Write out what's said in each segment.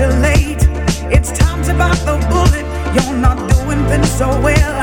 too late. It's time's about the bullet. You're not doing things so well.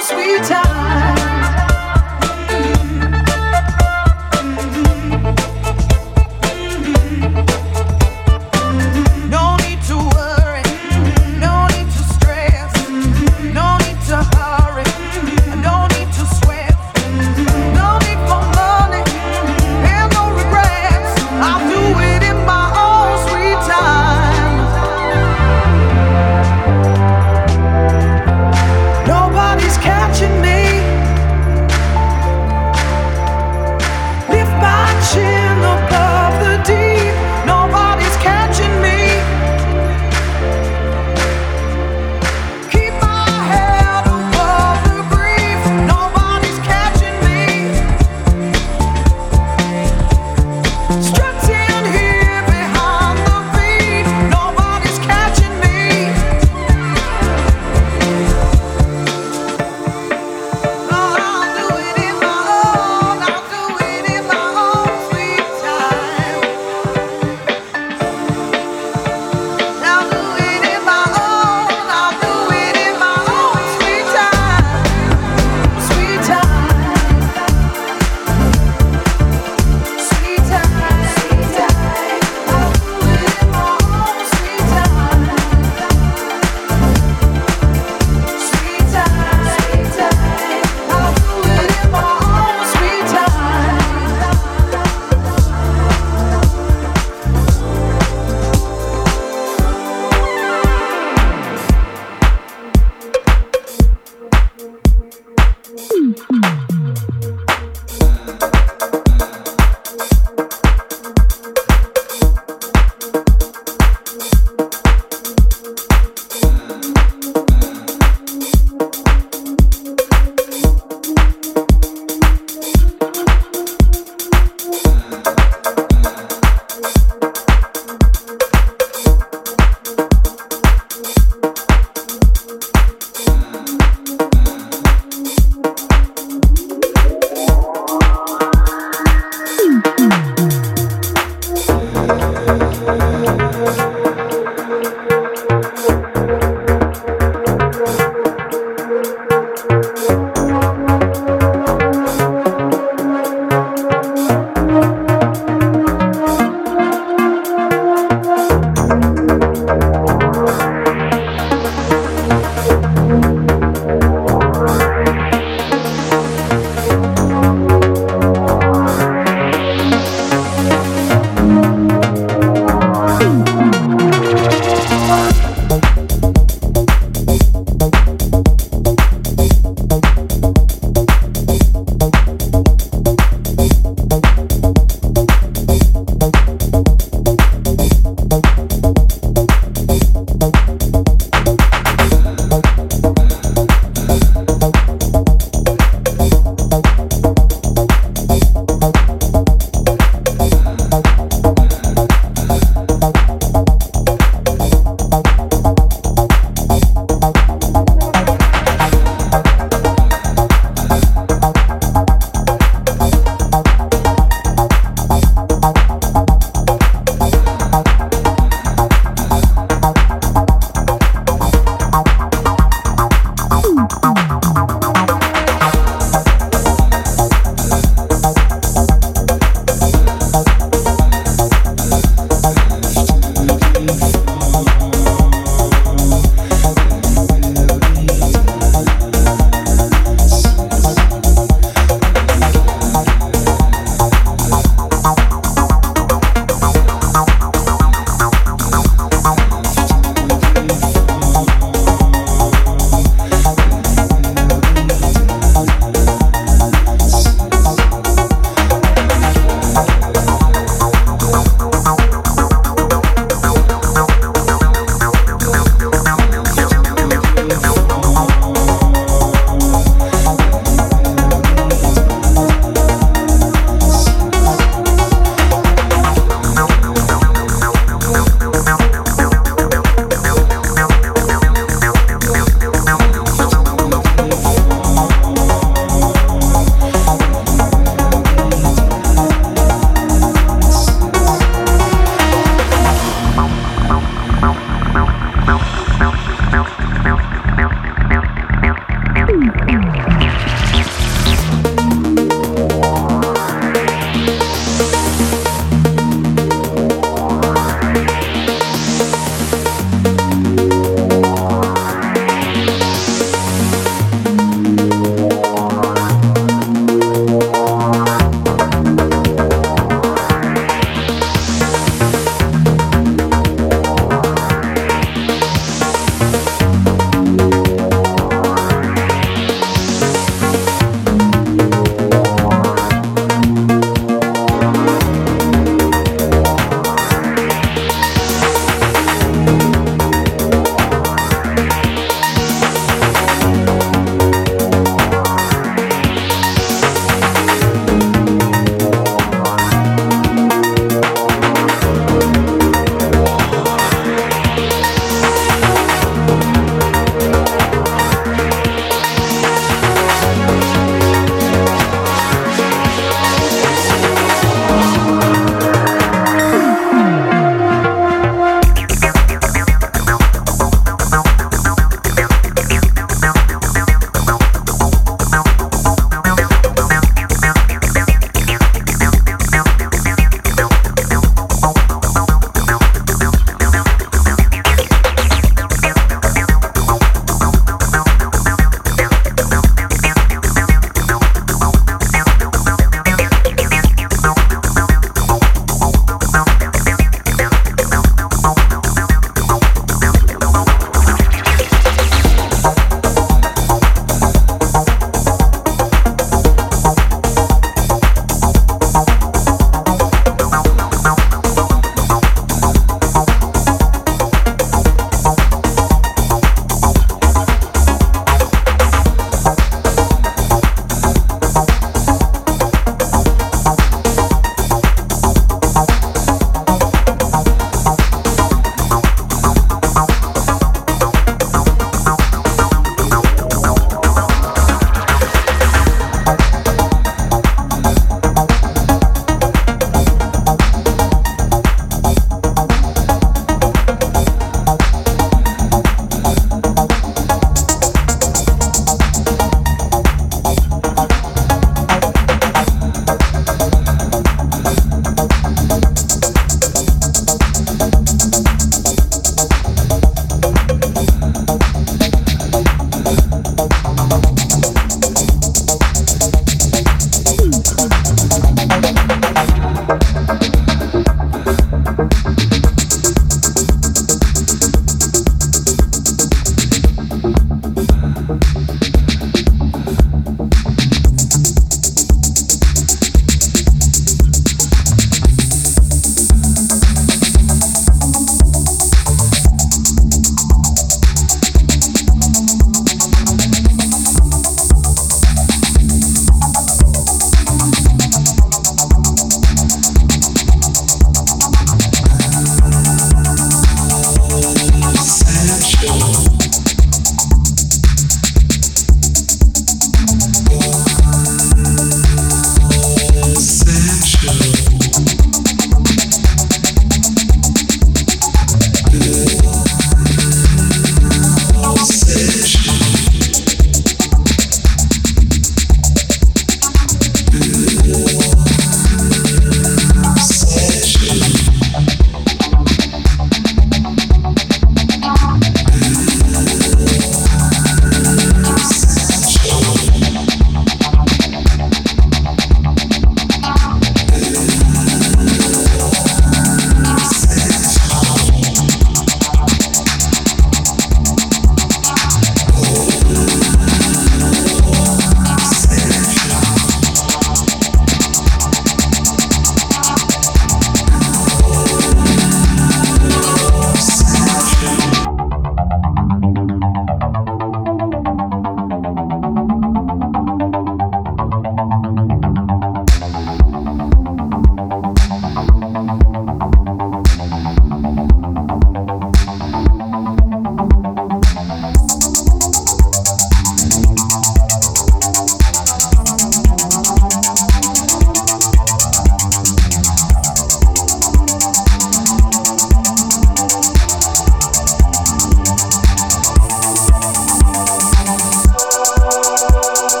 Oh,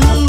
to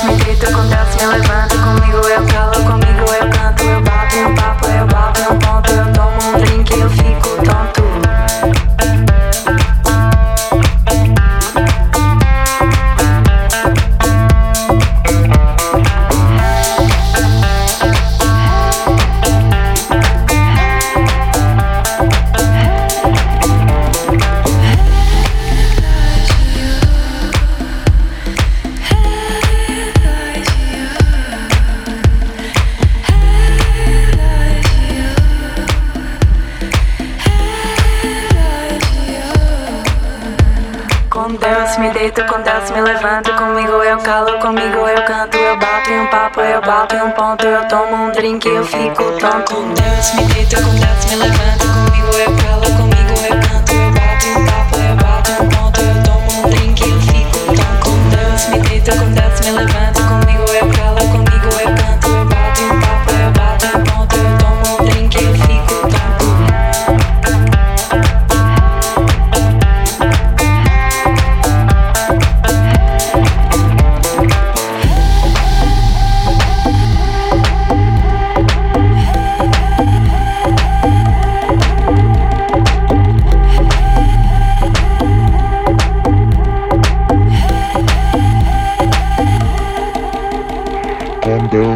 Smigaj, dokąd raz mnie lewa drinken, of ik koop aan. Kom, duits, me eten, kom, laat me lachen.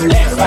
Yeah.